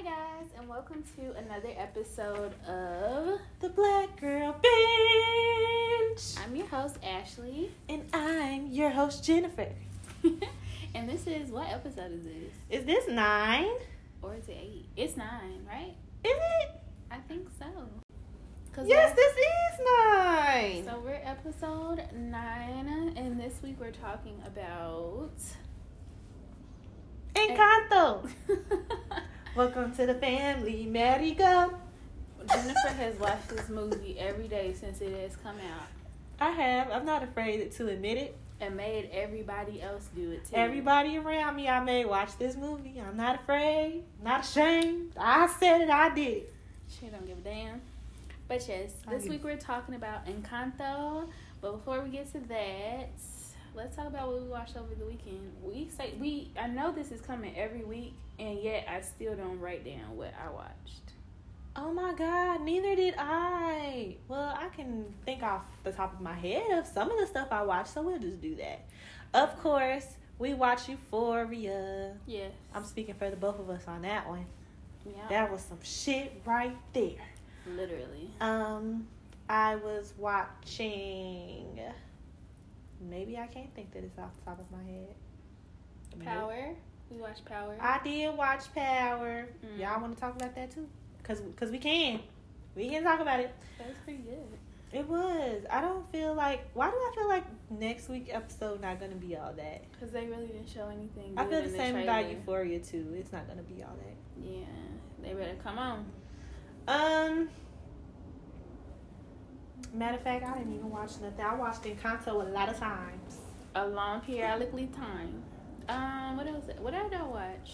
Hi, guys, and welcome to another episode of The Black Girl Bench. I'm your host, Ashley. And I'm your host, Jennifer. and this is what episode is this? Is this nine? Or is it eight? It's nine, right? Is it? I think so. Cause Yes, this is nine. So we're episode nine, and this week we're talking about. Encanto. Welcome to the family. Madrigal. Jennifer has watched this movie every day since it has come out, I have. I'm not afraid to admit it. and made everybody else do it too. Everybody around me, I may watch this movie. I'm not afraid. Not ashamed. I said it. I did it. She don't give a damn. But yes, this week we're talking about Encanto. But before we get to that, let's talk about what we watched over the weekend. We say we I know this is coming every week, and yet I still don't write down what I watched. Oh my god, neither did I. Well, I can think off the top of my head of some of the stuff I watched, so we'll just do that. Of course, we watched Euphoria. Yes. I'm speaking for the both of us on that one. Yeah. That was some shit right there. Literally. Um, I was watching. Maybe I can't think that it's off the top of my head. Power. We watched Power. I did watch Power. Mm. Y'all want to talk about that too? Cause, cause we can. We can talk about it. that was pretty good. It was. I don't feel like. Why do I feel like next week episode not gonna be all that? Cause they really didn't show anything. I feel the same about. Euphoria too. It's not gonna be all that. Yeah. They better come on. Um. Matter of fact, I didn't even watch nothing. I watched Encanto a lot of times. A long periodically time. Um. What else? What did I watch?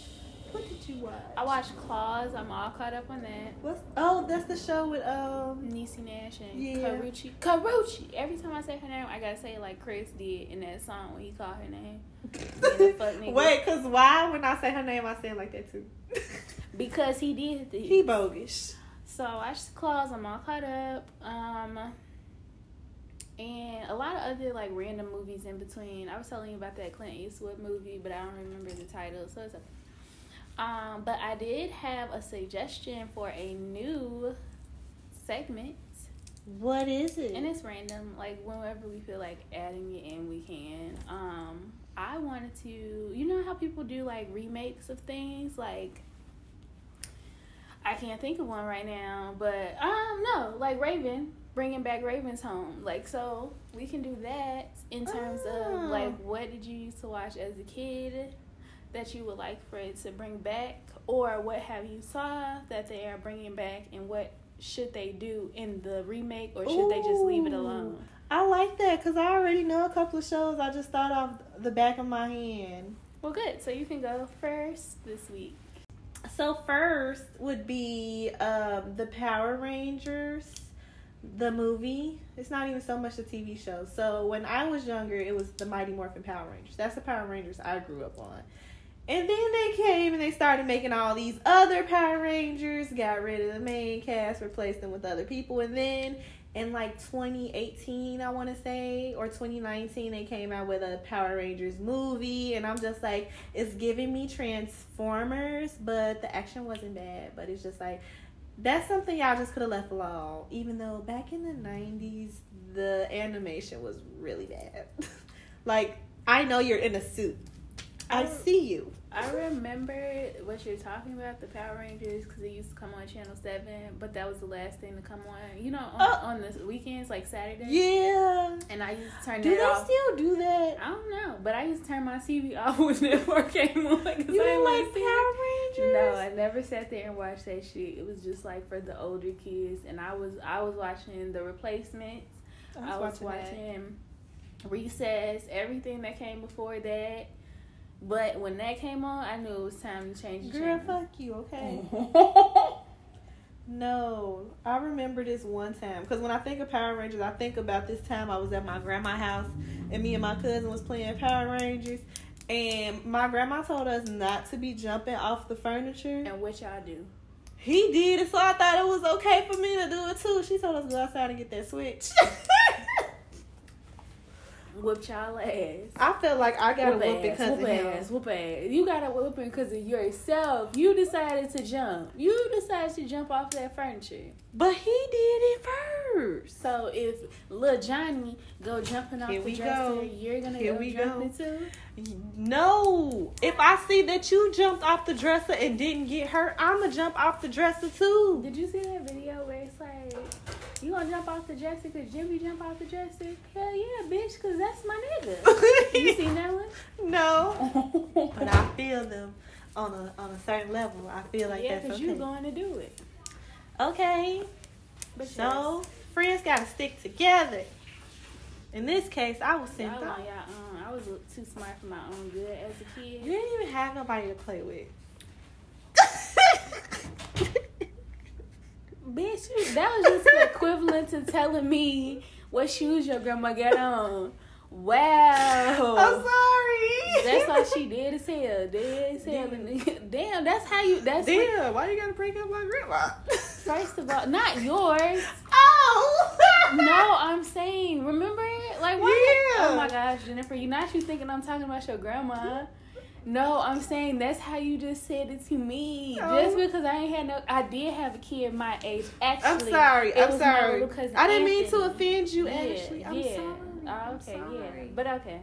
What did you watch? I watched Claws. I'm all caught up on that. What's? Oh, that's the show with um. Niecy Nash and Yeah. Karrueche. Karrueche. Every time I say her name, I gotta say like Chris did in that song when he called her name. Being a fuck nigga. Wait, cause why when I say her name I say it like that too? Because he did this. he bogus. So I watched Claws. I'm all caught up. Um, and a lot of other like random movies in between. I was telling you about that Clint Eastwood movie, but I don't remember the title. So it's a, um, but I did have a suggestion for a new segment, What is it? and it's random. Like whenever we feel like adding it in, we can. Um, I wanted to, you know how people do like remakes of things, like I can't think of one right now, but um, no, like Raven, bringing back Raven's home. Like, so we can do that in terms Oh. of like, what did you used to watch as a kid that you would like for it to bring back, or what have you saw that they are bringing back, and what should they do in the remake, or should they just leave it alone? I like that because I already know a couple of shows. I just thought off the back of my hand. Well, good. So you can go first this week. So first would be um, the Power Rangers, the movie. It's not even so much the TV show. So when I was younger, it was the Mighty Morphin Power Rangers. That's the Power Rangers I grew up on. And then they came and they started making all these other Power Rangers, got rid of the main cast, replaced them with other people, and then in like 2018, I want to say, or 2019, they came out with a Power Rangers movie, and I'm just like, it's giving me Transformers, but the action wasn't bad. But it's just like, that's something y'all just could have left alone. Even though back in the 90s, the animation was really bad. like, I know you're in a suit. I I- see you. I remember what you're talking about, the Power Rangers, because it used to come on Channel 7, but that was the last thing to come on. You know, on, Oh. on the weekends, like Saturday. Yeah. And I used to turn it off. Do they still do that? I don't know, but I used to turn my TV off when Network came on. 'cause You I didn't like Power it. Rangers? No, I never sat there and watched that shit. It was just like for the older kids, and I was I was watching The Replacements. I was watching Recess, everything that came before that. But when that came on, I knew it was time to change the Girl, channel. fuck you, okay? no, I remember this one time because when I think of Power Rangers, I think about this time I was at my grandma's house and me and my cousin was playing Power Rangers, and my grandma told us not to be jumping off the furniture. And what y'all do? He did it, so I thought it was okay for me to do it too. She told us to go outside and get that switch. whooped y'all ass. I feel like I got a Whoop whoop ass, because whoop of him. ass, whoop ass. You got a whooping because of yourself. You decided to jump. You decided to jump off that furniture. But he did it first. So if little Johnny go jumping off Here the dresser, go. you're gonna Here go we jumping go. too. No. If I see that you jumped off the dresser and didn't get hurt, I'ma jump off the dresser too. Did you see that video where it's like, you gonna jump off the dresser because Jimmy jump off the dresser? Hell yeah, bitch, because that's my nigga. you seen that one? No. But I feel them on a on a certain level. I feel like yeah, that's because okay. you going to do it. okay. But So friends gotta stick together. In this case, I was yes, sent y'all off. on y'all own. I was too smart for my own good as a kid. You didn't even have nobody to play with. Bitch, you, that was just the equivalent to telling me what shoes your grandma got on. Wow. I'm sorry. That's all she did as hell. Dead as hell. Damn. Damn, that's how you. That's what- Damn, why you gotta break up my grandma? First of all, not yours. Oh No, I'm saying, remember? Like, why? Oh yeah. Oh my gosh, Jennifer, you not you thinking I'm talking about your grandma? No, I'm saying that's how you just said it to me. No. Just because I ain't had no, I did have a kid my age. Actually, I'm sorry. I'm sorry. I didn't mean to offend you, Yeah, Ashley. I'm yeah. sorry. Oh, I'm okay, sorry. yeah, but okay.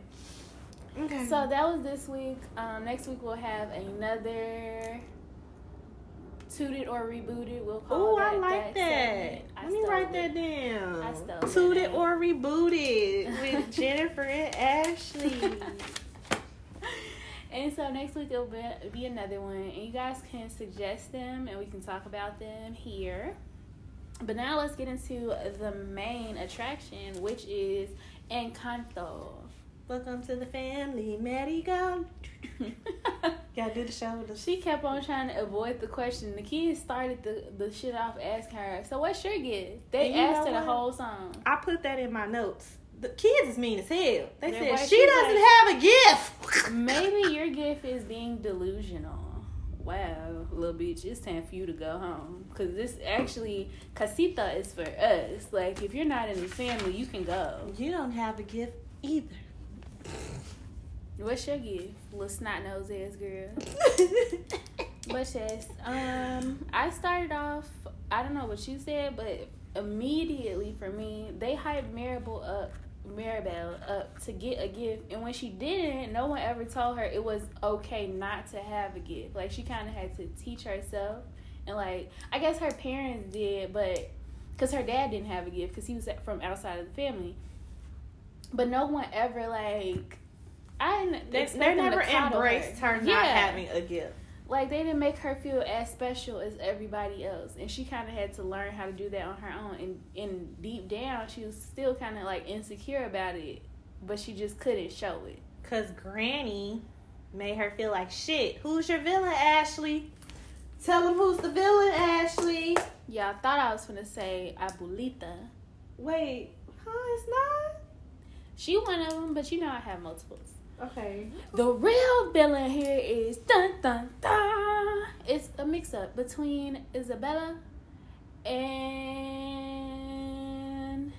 Okay. So that was this week. Um, next week we'll have another tooted or rebooted. We'll call Oh, that. I like that. segment. I Let me write it. that down. I stole Tooted or rebooted with Jennifer and Ashley. And so next week it'll be, be another one, and you guys can suggest them, and we can talk about them here. But now let's get into the main attraction, which is Encanto. Welcome to the family, Madrigal. Gotta do the shoulders. she kept on trying to avoid the question. The kids started the, the shit off asking her, "So what's your gift?" They asked her the whole song. I put that in my notes. The kids is mean as hell. They said she doesn't like- have a gift. Maybe your gift is being delusional. Wow, little bitch, it's time for you to go home. Cause this actually casita is for us. Like if you're not in the family, you can go. You don't have a gift either. What's your gift, little snot nose ass girl? But yes, um, I started off. I don't know what you said, but immediately for me, they hyped Maribel up, Maribel up to get a gift, and when she didn't, no one ever told her it was okay not to have a gift. Like she kind of had to teach herself, and like I guess her parents did, but because her dad didn't have a gift because he was from outside of the family. But no one ever like. I They, they never embraced her, not Yeah having a gift. Like they didn't make her feel as special as everybody else and she kind of had to learn how to do that on her own and and deep down she was still kind of like insecure about it but she just couldn't show it Cause Granny made her feel like shit. Who's your villain, Ashley? Tell them who's the villain, Ashley. y'all thought i was gonna say abuelita Wait, huh? It's not. she one of them but you know i have multiples Okay. the real villain here is dun dun dun it's a mix-up between isabela and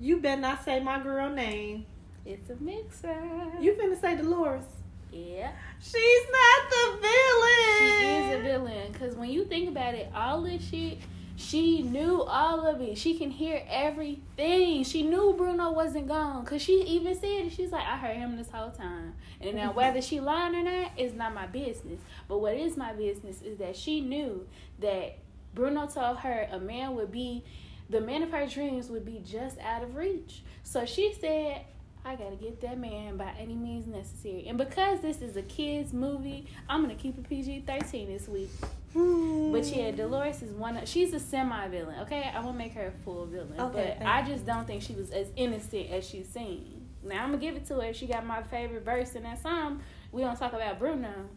You better not say my girl name. it's a mix-up You finna say Dolores. yeah She's not the villain. She is a villain because when you think about it, all this shit, she knew all of it. She can hear everything. She knew Bruno wasn't gone because she even said it. She's like, I heard him this whole time. And now whether she lying or not is not my business. But what is my business is that she knew that Bruno told her a man would be, the man of her dreams would be just out of reach. So she said, I gotta get that man by any means necessary. And because this is a kids movie, I'm gonna keep it PG 13 this week. Hmm. But yeah, Dolores is one of she's a semi villain, okay? I won't make her a full villain. Okay, but I just don't think she was as innocent as she's seen. Now I'm gonna give it to her. She got my favorite verse in that song. We don't talk about Bruno.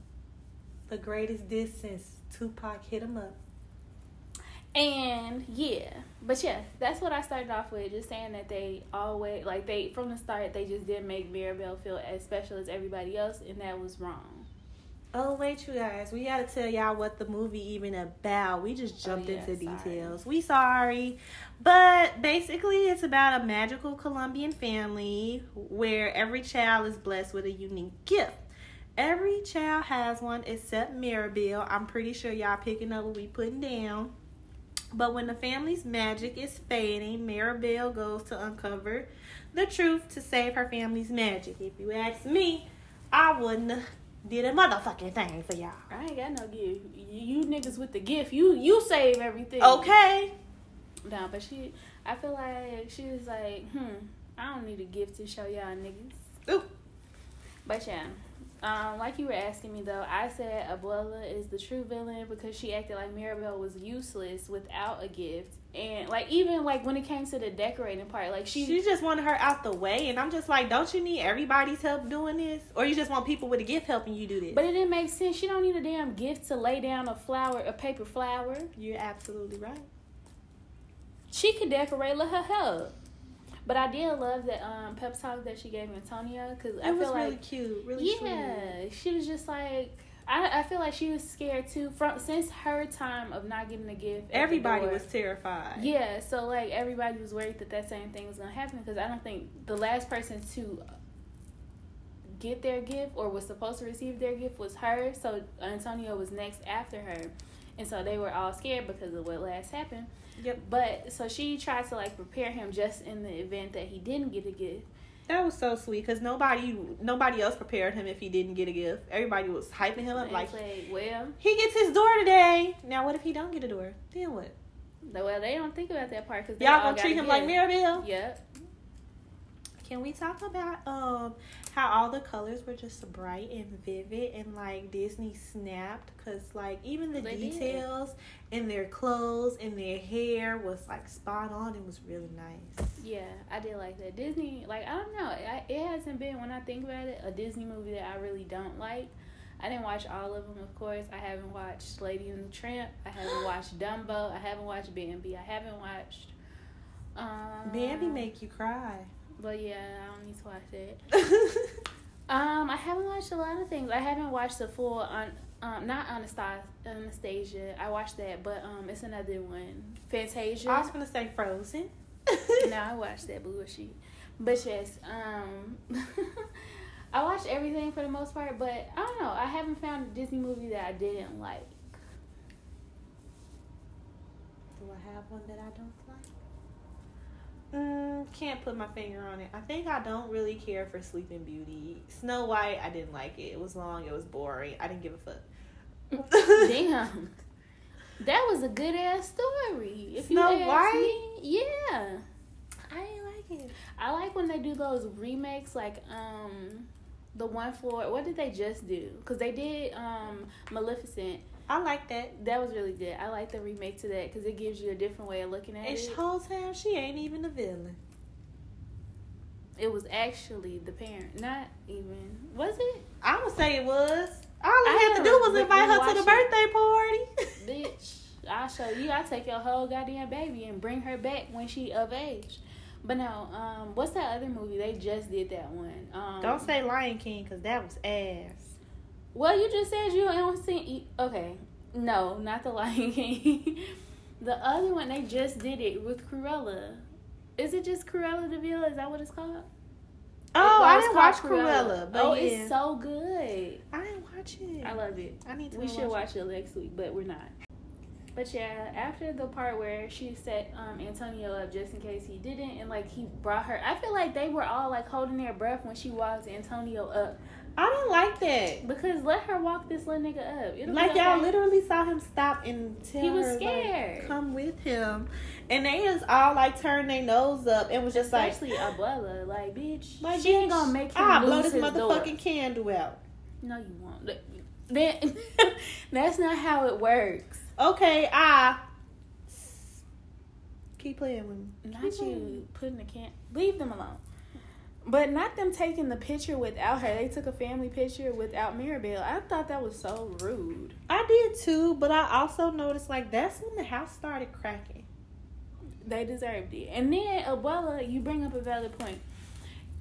the greatest diss since Tupac hit him up. And yeah, but yeah, that's what I started off with. Just saying that they always like they from the start they just didn't make Mirabel feel as special as everybody else, and that was wrong. Oh wait, you guys, we gotta tell y'all what the movie even about. We just oh, jumped Oh, yeah, into sorry. details. We sorry, but basically, it's about a magical Colombian family where every child is blessed with a unique gift. Every child has one except Mirabel. I'm pretty sure y'all picking up what we putting down. But when the family's magic is fading, Mirabel goes to uncover the truth to save her family's magic. If you ask me, I wouldn't did a motherfucking thing for y'all. I ain't got no gift. You, you niggas with the gift, you you save everything. Okay. No, but she, I feel like she was like, hmm, I don't need a gift to show y'all niggas. Ooh. But yeah, um, like you were asking me though, I said Abuela is the true villain because she acted like Mirabel was useless without a gift, and like even like when it came to the decorating part, like she, She just wanted her out the way, and I'm just like, don't you need everybody's help doing this, or you just want people with a gift helping you do this? but it didn't make sense. She don't need a damn gift to lay down a flower, a paper flower. you're absolutely right. She could decorate, let her help. But I did love that um pep talk that she gave Antonio because I It was feel really like cute, really sweet. yeah, she was just like I, I feel like she was scared too from since her time of not getting a gift. Everybody was terrified. Yeah, so like everybody was worried that that same thing was gonna happen because I don't think the last person to get their gift or was supposed to receive their gift was her. So Antonio was next after her, and so they were all scared because of what last happened. Yep. But so she tried to like prepare him just in the event that he didn't get a gift. That was so sweet because nobody, nobody else prepared him if he didn't get a gift. Everybody was hyping him up like like, well, he gets his door today. Now, what if he don't get a door? Then what? well, they don't think about that part because Y'all gonna treat him like Mirabel? Yep. Can we talk about um how all the colors were just bright and vivid and like Disney snapped because like even the They did. details in their clothes and their hair was like spot on. It was really nice. Yeah, I did like that. Disney, like I don't know, I, it hasn't been when I think about it a Disney movie that I really don't like. I didn't watch all of them, of course. I haven't watched Lady and the Tramp. I haven't watched Dumbo. I haven't watched Bambi. I haven't watched. Um, Bambi make you cry. But yeah, I don't need to watch it. Um, I haven't watched a lot of things. I haven't watched the full on. Um, not Anastasia. Anastasia. I watched that, but um, it's another one. Fantasia. I was gonna say Frozen. no, I watched that bullshit. But yes, um, I watched everything for the most part. But I don't know. I haven't found a Disney movie that I didn't like. Do I have one that I don't like? Mm, can't put my finger on it. I think I don't really care for Sleeping Beauty. Snow White, I didn't like it. It was long. It was boring. I didn't give a fuck. Damn, that was a good ass story. If Snow you ask White? me, yeah. I didn't like it. I like when they do those remakes, like um, the one for what did they just do? Because they did um Maleficent. I like that. That was really good. I like the remake to that because it gives you a different way of looking at And it. whole time she ain't even a villain. It was actually the parent, not even. Was it? I would say it was. All I, I had to do was invite her to the birthday party. Bitch, I'll show you. I'll take your whole goddamn baby and bring her back when she of age. But no, um, what's that other movie? They just did that one. Um, Don't say Lion King because that was ass. Well, you just said you don't see. Okay, no, not the Lion King. the other one they just did it with Cruella. Is it just Cruella de Vil? Is that what it's called? Oh, I didn't watch Cruella, but oh, yeah. it's so good. I didn't watch it. I love it. I need to We should watch watch it next week, but we're not. But yeah, after the part where she set um, Antonio up just in case he didn't, and like he brought her, I feel like they were all like holding their breath when she walked Antonio up I didn't like that. because let her walk this little nigga up. It'll Like y'all literally saw him stop and tell He was her, like, come with him, and they just all like turned their nose up and was just like, Especially Abuela, like bitch, like she ain't gonna make him I'll blow this his motherfucking door. candle out. No, you won't. That, that's not how it works. Okay, I keep playing with me. Not you putting the can. Leave them alone. But not them taking the picture without her. They took a family picture without Mirabel. I thought that was so rude. I did too, but I also noticed like that's when the house started cracking. They deserved it. And then Abuela, you bring up a valid point.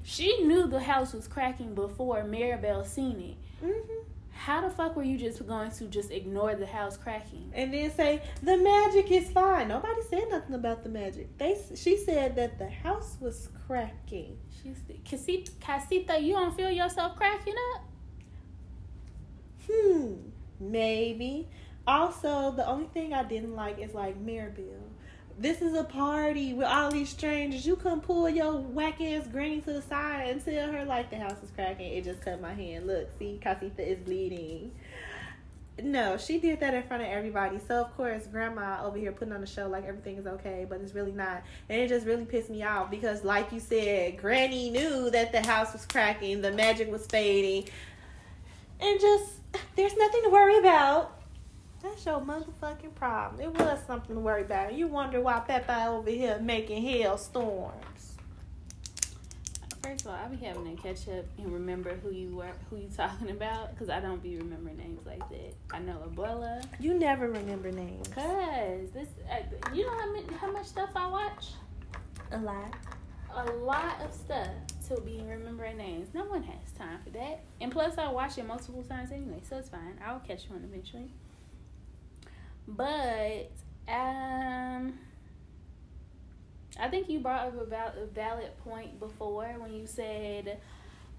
She knew the house was cracking before Mirabel seen it. Mm-hmm. How the fuck were you just going to just ignore the house cracking? And then say the magic is fine. Nobody said nothing about the magic. They she said that the house was cracking. She's Casita, Casita, you don't feel yourself cracking up? Hmm, maybe. Also, the only thing I didn't like is like Mirabel. This is a party with all these strangers. You come pull your whack ass granny to the side and tell her like the house is cracking. It just cut my hand. Look, see, Casita is bleeding. No, she did that in front of everybody. So of course, grandma over here putting on a show like everything is okay, but it's really not. And it just really pissed me off because, like you said, Granny knew that the house was cracking, the magic was fading, and just there's nothing to worry about. That's your motherfucking problem. It was something to worry about. You wonder why Pepa over here making hailstorms. First of all, I be having to catch up and remember who you were, who you talking about, because I don't be remembering names like that. I know Abuela. You never remember names. Cause this, uh, you know how many, how much stuff I watch? A lot. A lot of stuff to be remembering names. No one has time for that. And plus, I watch it multiple times anyway, so it's fine. I'll catch you one eventually. But um, I think you brought up about a valid point before when you said,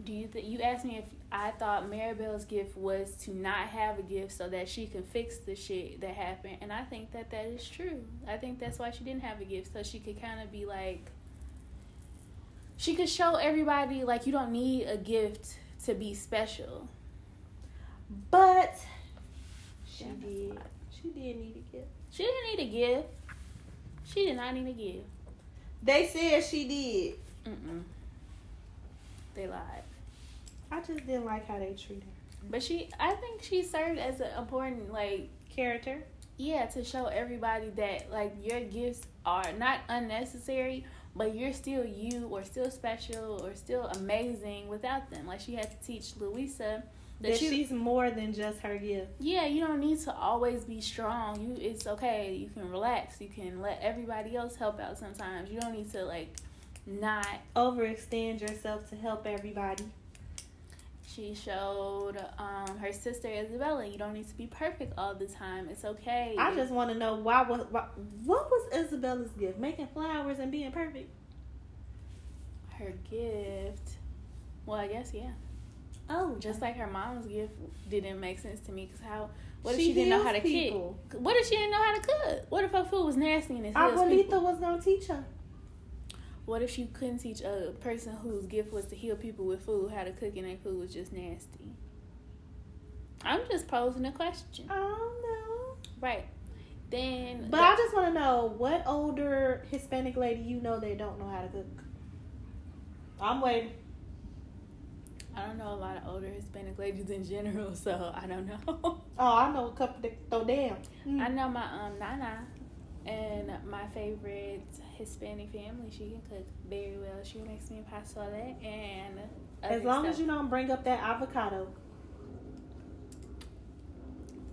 "Do you think?" You asked me if I thought Maribel's gift was to not have a gift so that she can fix the shit that happened, and I think that that is true. I think that's why she didn't have a gift so she could kind of be like. She could show everybody like you don't need a gift to be special. But she did. She did need a gift. She didn't need a gift. She did not need a gift. They said she did. Mm-mm. They lied. I just didn't like how they treated her. But she, I think she served as an important, like, Character. yeah, to show everybody that, like, your gifts are not unnecessary, but you're still you or still special or still amazing without them. Like, she had to teach Luisa That that you, she's more than just her gift. yeah, you don't need to always be strong. You, it's okay. You can relax. You can let everybody else help out sometimes. You don't need to, like, not Overextend yourself to help everybody. She showed um, her sister Isabela, you don't need to be perfect all the time. It's okay. I just want to know why was why, what was Isabela's gift? Making flowers and being perfect. her gift. Well, I guess yeah. Oh, Just like her mom's gift didn't make sense to me because how? What if She she, didn't know how to people. cook? What if she didn't know how to cook? What if her food was nasty and it people? Abuelita was gonna teach her. What if she couldn't teach a person whose gift was to heal people with food how to cook and their food was just nasty? I'm just posing a question. I don't know. Right. Then But I just want to know what older Hispanic lady you know they don't know how to cook. I'm waiting. I don't know a lot of older Hispanic ladies in general, so I don't know. Oh, I know a couple that throw down. Mm. I know my um Nana and my favorite Hispanic family. She can cook very well. She makes me pozole and As long as you don't bring up that avocado.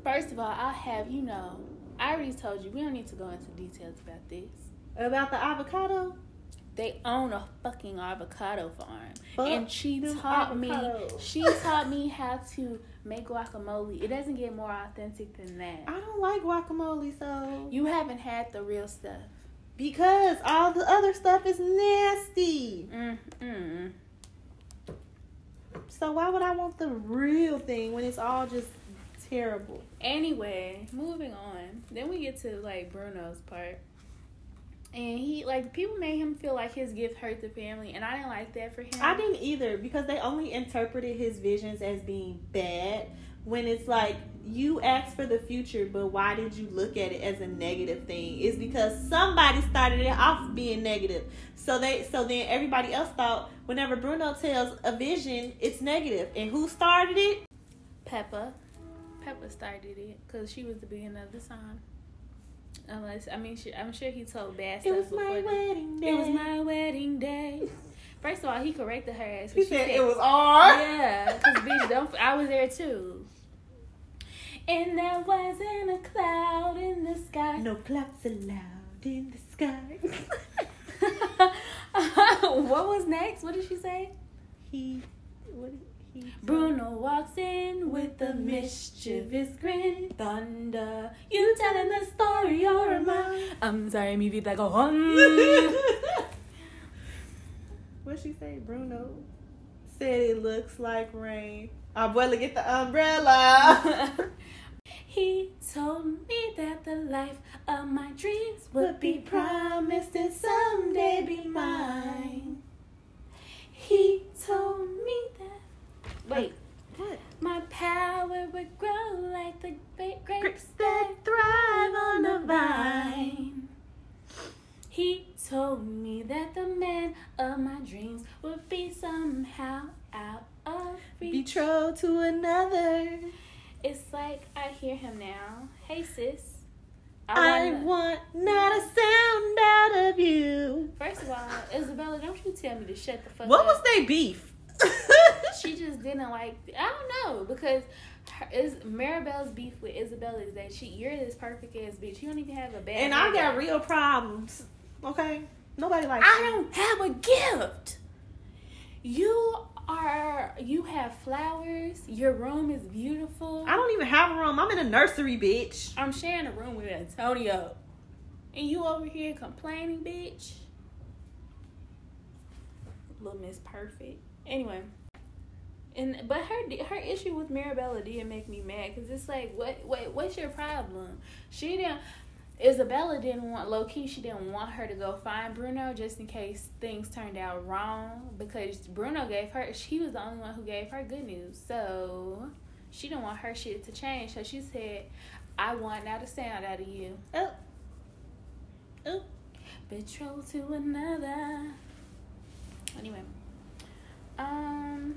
First of all, I'll have you know. I already told you we don't need to go into details about this. About the avocado? They own a fucking avocado farm, Fuck and she taught me. She taught me how to make guacamole. It doesn't get more authentic than that. I don't like guacamole, so. You haven't had the real stuff. Because all the other stuff is nasty. Mm, mm. So why would I want the real thing when it's all just terrible? Anyway, moving on. Then we get to like Bruno's part. And he like people made him feel like his gift hurt the family and I didn't like that for him. I didn't either because they only interpreted his visions as being bad when it's like you asked for the future, but why did you look at it as a negative thing? It's because somebody started it off being negative. So they so then everybody else thought whenever Bruno tells a vision, it's negative. And who started it? Pepa. Pepa started it because she was the beginning of the song. Unless I mean, she, I'm sure he told bad stuff. It was my the- wedding day. It was my wedding day. First of all, he corrected her ass. He she said it was ours. Yeah, because bitch, don't. I was there too. And there wasn't a cloud in the sky. No clouds allowed in the sky. what was next? What did she say? he what, Bruno walks in with a mischievous grin. Thunder, you telling the story or mine? I? I'm sorry, mi vida go on. what she say? Bruno said it looks like rain. Ah, Abuela, get the umbrella. he told me that the life of my dreams would be promised and someday be mine. He told me that. Wait. What? My power would grow like the grapes, Grapes that thrive on the vine. He told me that the man of my dreams would be somehow out of reach. Betrothed to another. It's like I hear him now. Hey sis. I wanna- want not a sound out of you. First of all, Isabela, don't you tell me to shut the fuck What up. was they beef? she just didn't like I don't know because her, is Maribel's beef with Isabela is that she you're this perfect ass bitch. You don't even have a bad and I got real problems. Okay, nobody likes. I you. don't have a gift. You are you have flowers. Your room is beautiful. I don't even have a room. I'm in a nursery, bitch. I'm sharing a room with Antonio. And you over here complaining, bitch. Little Miss Perfect. Anyway. And but her her issue with Mirabella did make me mad because it's like what what what's your problem? She didn't Isabela didn't want low key. She didn't want her to go find Bruno just in case things turned out wrong because Bruno gave her. She was the only one who gave her good news, so she didn't want her shit to change. So she said, "I want now a sound out of you." Oh. Oh. Betrothed to another. Anyway, um,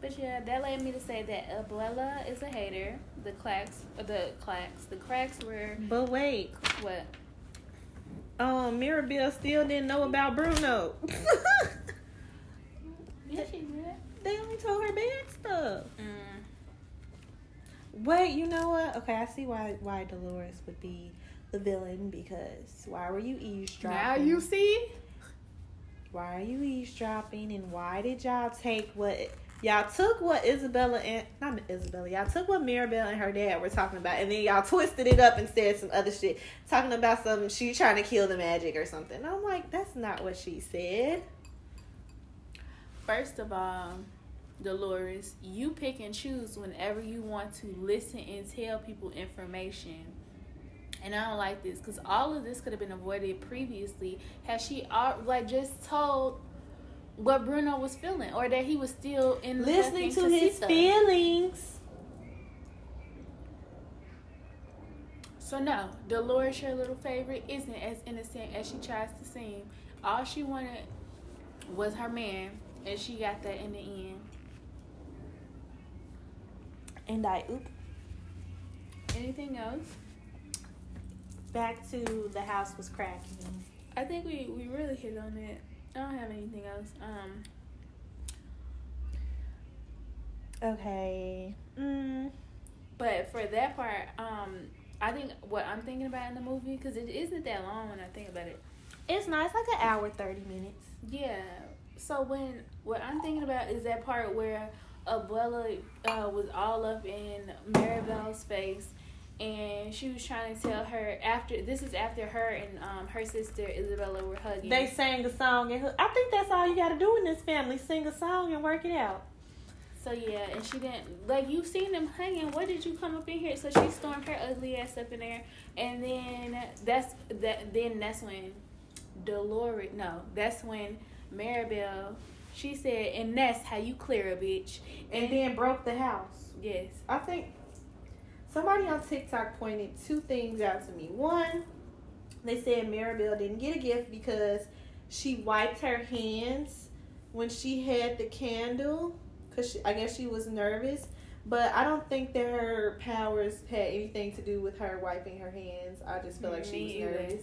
but yeah, that led me to say that Abuela is a hater. The clacks, uh, the clacks, the cracks were But wait, what? um, Mirabel still didn't know about Bruno. Yeah, she did. they only told her bad stuff. Mm. Wait, you know what? Okay, I see why why Dolores would be the villain because why were you eavesdropping? Now you see. Why are you eavesdropping and why did y'all take what y'all took what Isabela and not Isabela y'all took what Mirabel and her dad were talking about and then y'all twisted it up and said some other shit talking about some she trying to kill the magic or something. I'm like that's not what she said. First of all, Dolores, you pick and choose whenever you want to listen and tell people information. And I don't like this because all of this could have been avoided previously had she like just told what Bruno was feeling or that he was still in the Listening to his feelings. So no, Dolores, your little favorite, isn't as innocent as she tries to seem. All she wanted was her man, and she got that in the end. And I oop Anything else? Back to the house was cracking. I think we, we really hit on it. I don't have anything else. Um, Okay. Mm. but for that part, um, I think what I'm thinking about in the movie because it isn't that long when I think about it. It's nice, like an hour thirty minutes. Yeah. So when what I'm thinking about is that part where Abuela uh, was all up in Maribel's face, and she was trying to tell her after this is after her and um, her sister Isabela were hugging. They sang a song, and I think that's all you got to do in this family: sing a song and work it out. So yeah, and she didn't like you seen them hanging. What did you come up in here? So she stormed her ugly ass up in there, and then that's that. Then that's when Dolores. No, that's when Maribel. She said, and that's how you clear a bitch. And then broke the house. Yes. I think somebody on TikTok pointed two things out to me. One, they said Maribel didn't get a gift because she wiped her hands when she had the candle because I guess she was nervous. But I don't think that her powers had anything to do with her wiping her hands. I just feel like she was either. nervous.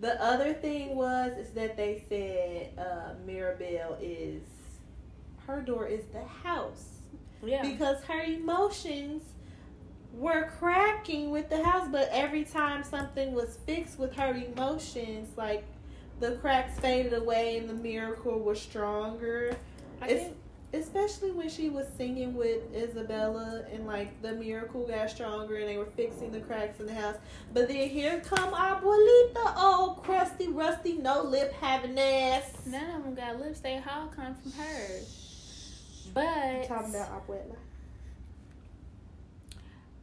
The other thing was is that they said uh, Maribel is her door is the house Yeah. because her emotions were cracking with the house but every time something was fixed with her emotions like the cracks faded away and the miracle was stronger I it's- think Especially when she was singing with Isabela and like the miracle got stronger and they were fixing the cracks in the house. But then here come Abuelita, old crusty, rusty, no lip having ass. None of them got lips. They all come from her. But talking about Abuela.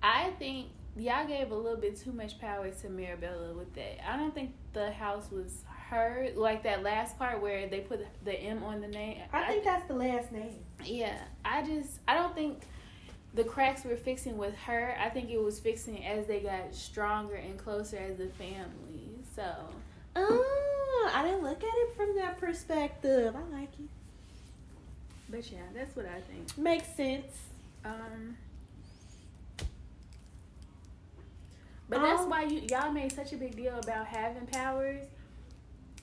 I think y'all gave a little bit too much power to Mirabella with that. I don't think the house was her. Like that last part where they put the M on the name. I think that's the last name. Yeah, I just I don't think the cracks were fixing with her. I think it was fixing as they got stronger and closer as a family. So. Oh, I didn't look at it from that perspective. I like it. But yeah, that's what I think. Makes sense. Um. But that's Um, why you y'all made such a big deal about having powers.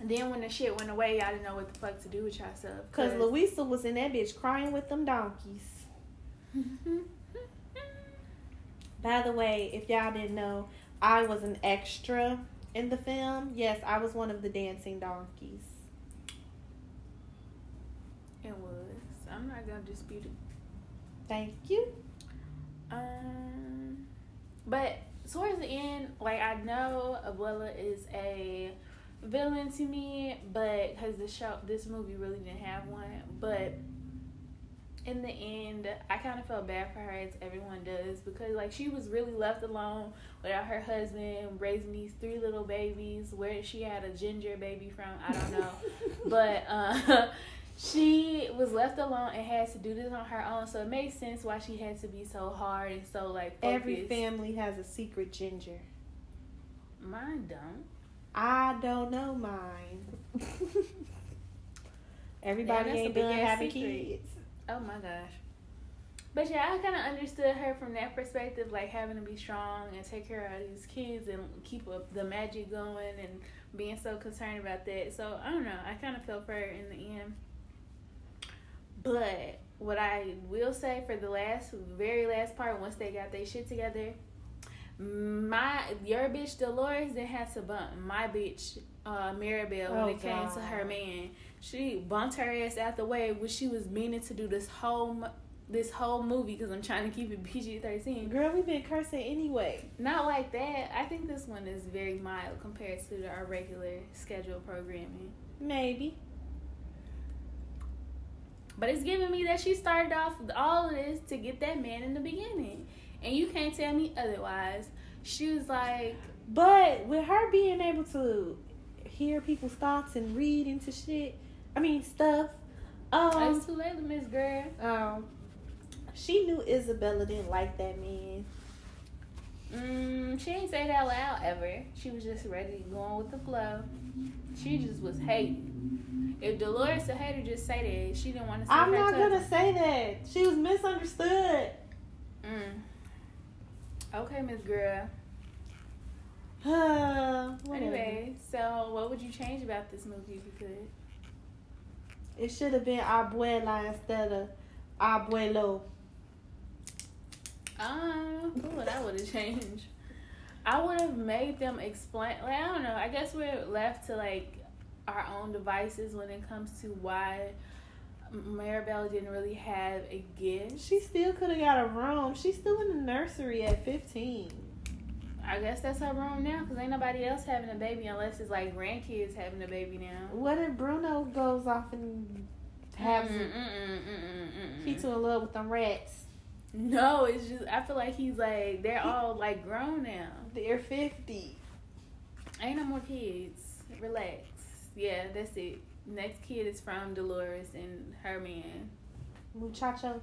And then when the shit went away, y'all didn't know what the fuck to do with yourself. Cause Luisa was in that bitch crying with them donkeys. By the way, if y'all didn't know, I was an extra in the film. Yes, I was one of the dancing donkeys. it was. I'm not gonna dispute it. Thank you. Um, but towards the end, like I know Abuela is a villain to me, but because the show, this movie really didn't have one. But in the end, I kind of felt bad for her, as everyone does, because like she was really left alone without her husband, raising these three little babies. Where she had a ginger baby from, I don't know, but. uh she was left alone and had to do this on her own, so it makes sense why she had to be so hard and so like focused. Every family has a secret ginger. Mine don't. I don't know mine. Everybody a ain't done having secret. kids. Oh my gosh. But yeah, I kind of understood her from that perspective, like having to be strong and take care of these kids and keep up the magic going and being so concerned about that. So I don't know. I kind of felt for her in the end. But what I will say for the last, very last part, once they got their shit together, my your bitch Dolores didn't have to bump my bitch uh, Maribel when Oh, it came to her man. She bumped her ass out the way, which she was meaning to do this whole this whole movie because I'm trying to keep it PG thirteen. Girl, we've been cursing anyway. Not like that. I think this one is very mild compared to our regular scheduled programming. Maybe. But it's giving me that she started off all of this to get that man in the beginning. And you can't tell me otherwise. She was like, But with her being able to hear people's thoughts and read into shit, I mean stuff. Um, It's too late, Miss Girl. um, she knew Isabela didn't like that man. Mm, she ain't say that out loud ever. She was just ready, going with the flow. She just was hating. If Dolores the hater just say that, she didn't want to say that I'm not cousin. gonna say that. She was misunderstood. Mm. Okay, Miss Girl. Uh. Anyway, so what would you change about this movie if you could? It should have been abuela instead of abuelo. Um, what I would have changed. I would have made them explain. Like I don't know. I guess we're left to like our own devices when it comes to why Maribel didn't really have a gift. She still could have got a room. She's still in the nursery at 15. I guess that's her room now because ain't nobody else having a baby unless it's like grandkids having a baby now. What if Bruno goes off and has Mm, mm, mm, mm, mm, mm, he mm. too in love with them rats? No, it's just I feel like he's like they're all like grown now. They're 50. Ain't no more kids. Relax. Yeah, that's it. Next kid is from Dolores and her man. Muchacho.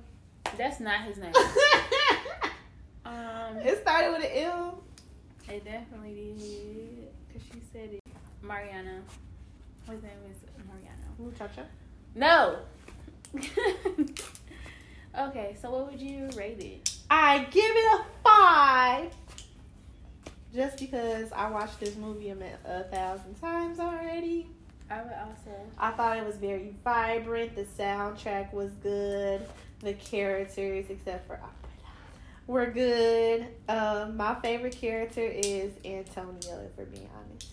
That's not his name. Um, it started with an L. it definitely did. Cause she said it. Mariana. His name is Mariano. Muchacho. No. okay, so what would you rate it? I give it a five. Just because I watched this movie a, a thousand times already. I would also. I thought it was very vibrant. The soundtrack was good. The characters, except for Abuela, were good. Um, my favorite character is Antonio, if we're being honest.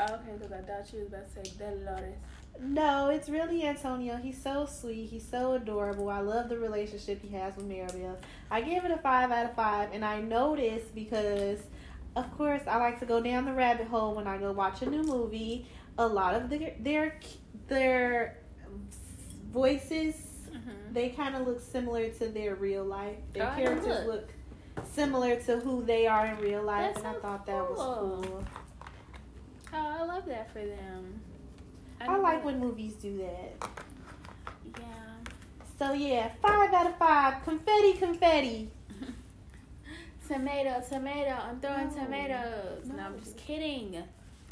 Okay, because I thought you was about to say Dolores. No, it's really Antonio. He's so sweet. He's so adorable. I love the relationship he has with Maribel. I give it a five out of five, and I noticed because, of course, I like to go down the rabbit hole when I go watch a new movie. A lot of their their their voices Mm-hmm. they kind of look similar to their real life. Their Oh, characters look. look similar to who they are in real life, That's and I so thought that was cool. cool. Oh, I love that for them. I never- like when movies do that. Yeah. So yeah, five out of five. Confetti, confetti. Tomato, tomato. I'm throwing No. tomatoes. No. I'm just kidding.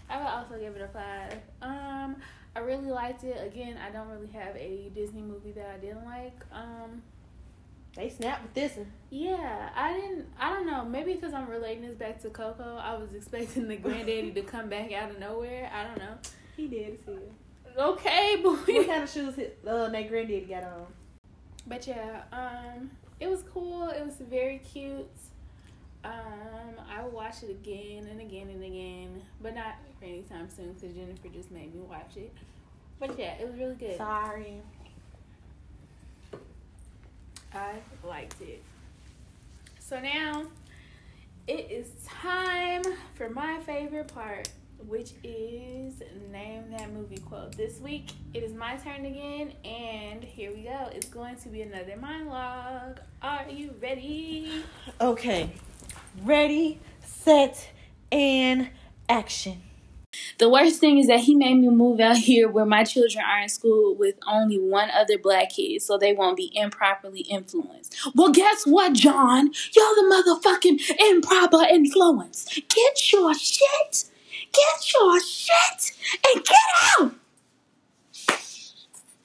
I would also give it a five. Um, I really liked it. Again, I don't really have a Disney movie that I didn't like. Um, They snapped with this one. yeah, I didn't. I don't know. Maybe because I'm relating this back to Coco, I was expecting the granddaddy to come back out of nowhere. I don't know. He did see it. Okay, what boy. kind of shoes his, uh, that granddaddy got on? But yeah, um, it was cool. It was very cute. Um, I will watch it again and again and again, but not for anytime soon because Jennifer just made me watch it. But yeah, it was really good. Sorry. I liked it. So now it is time for my favorite part, which is name that movie quote. This week it is my turn again, and here we go. It's going to be another monologue. Are you ready? Okay. Ready, set, and action. The worst thing is that he made me move out here where my children are in school with only one other black kid so they won't be improperly influenced. Well, guess what, John? You're the motherfucking improper influence. Get your shit, get your shit, and get out!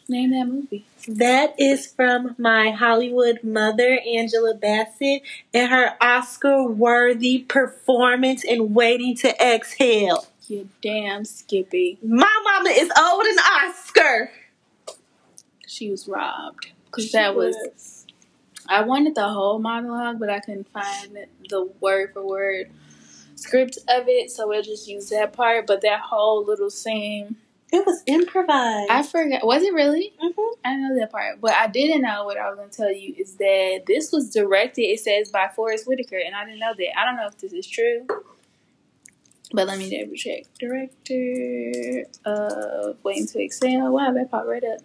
Name that movie. That is from my Hollywood mother, Angela Bassett, and her Oscar worthy performance in Waiting to Exhale. You damn Skippy. My mama is owed an Oscar. She was robbed. Because that was I wanted the whole monologue, but I couldn't find the word for word script of it, so we'll just use that part. But that whole little scene, It was improvised. I forgot. Was it really? Mhm. I know that part, but I didn't know what I was going to tell you is that this was directed. It says by Forest Whitaker, and I didn't know that. I don't know if this is true, but let me double check. Director of Waiting to Exhale. Wow, that popped right up.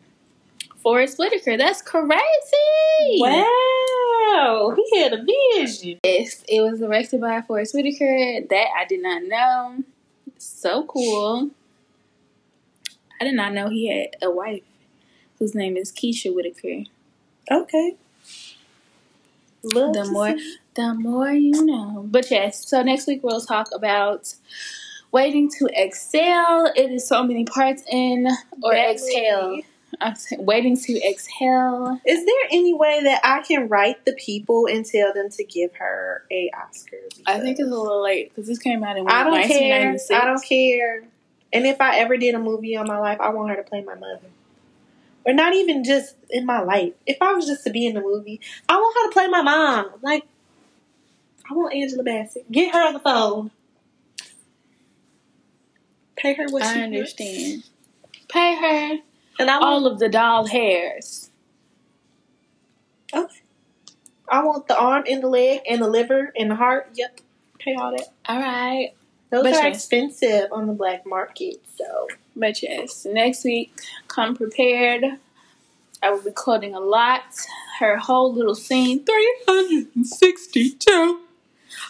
Forest Whitaker. That's crazy. Wow, he had a vision. Yes, it was directed by Forest Whitaker. That I did not know. So cool. I did not know he had a wife whose name is Keisha Whitaker. Okay. Love the more the more you know. But yes, so next week we'll talk about waiting to exhale. It is so many parts in or exhale. I'm waiting to exhale. Is there any way that I can write the people and tell them to give her a Oscar? I think it's a little late because this came out in I don't care. I don't care. And if I ever did a movie on my life, I want her to play my mother. Or not even just in my life. If I was just to be in the movie, I want her to play my mom. Like, I want Angela Bassett. Get her on the phone. Pay her what she I wants. understand. Pay her And I want, all of the doll hairs. Okay. I want the arm and the leg and the liver and the heart. Yep. Pay all that. All right. Those But are yes. expensive on the black market. So But yes, next week, come prepared. I will be quoting a lot. Her whole little scene 362.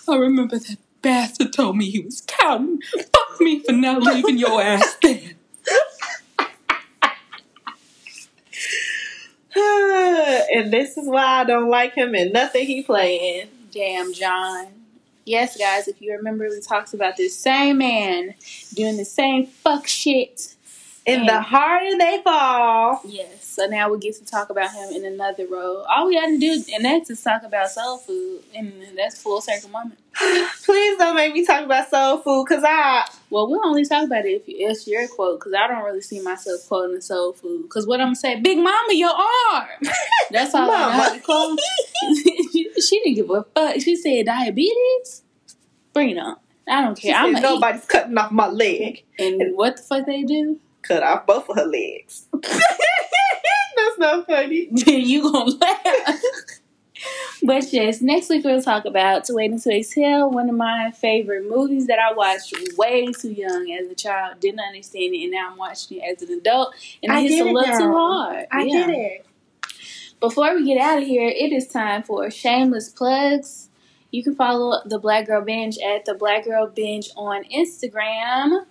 I remember that bastard told me he was counting. Fuck me for not leaving your ass there. And this is why I don't like him and nothing he playing. Damn, John. Yes, guys, if you remember, we talked about this same man doing the same fuck shit. And And- the harder they fall, Yes, so now we get to talk about him in another role. All we got to do, and that's is talk about soul food, and that's full circle moment. please don't make me talk about soul food because I Well, we'll only talk about it if you, it's your quote, because I don't really see myself quoting the soul food. Because what I'm gonna say, Big Mama, your arm. That's all I know how to quote. she, she didn't give a fuck. She said diabetes. Bring it on. I don't care. I'm gonna eat. nobody's cutting off my leg. And what the fuck they do? Cut off both of her legs. That's not funny. you gonna laugh. But yes, next week we'll talk about To Wait Until Exhale, one of my favorite movies that I watched way too young as a child, didn't understand it, and now I'm watching it as an adult, and I it hits a it little too hard. I Yeah. get it. Before we get out of here, it is time for shameless plugs. You can follow the Black Girl Binge at the Black Girl Binge on Instagram.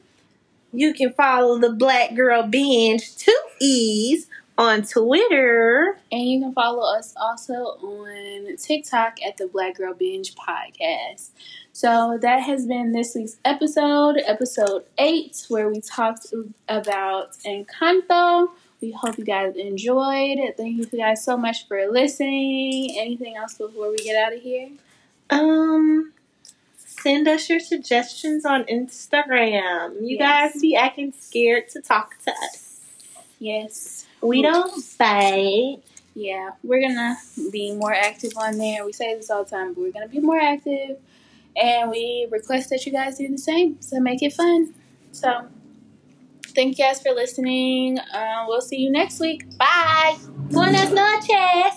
You can follow the Black Girl Binge two E's on Twitter. And you can follow us also on TikTok at the Black Girl Binge Podcast. So that has been this week's episode, episode eight, where we talked about Encanto. We hope you guys enjoyed. Thank you guys so much for listening. Anything else before we get out of here? Um, send us your suggestions on Instagram. You Yes. guys be acting scared to talk to us. Yes. We don't say. Yeah, we're gonna be more active on there. We say this all the time, but we're gonna be more active, and we request that you guys do the same. So make it fun. So, thank you guys for listening. Uh, we'll see you next week. Bye. Buenas noches.